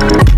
Thank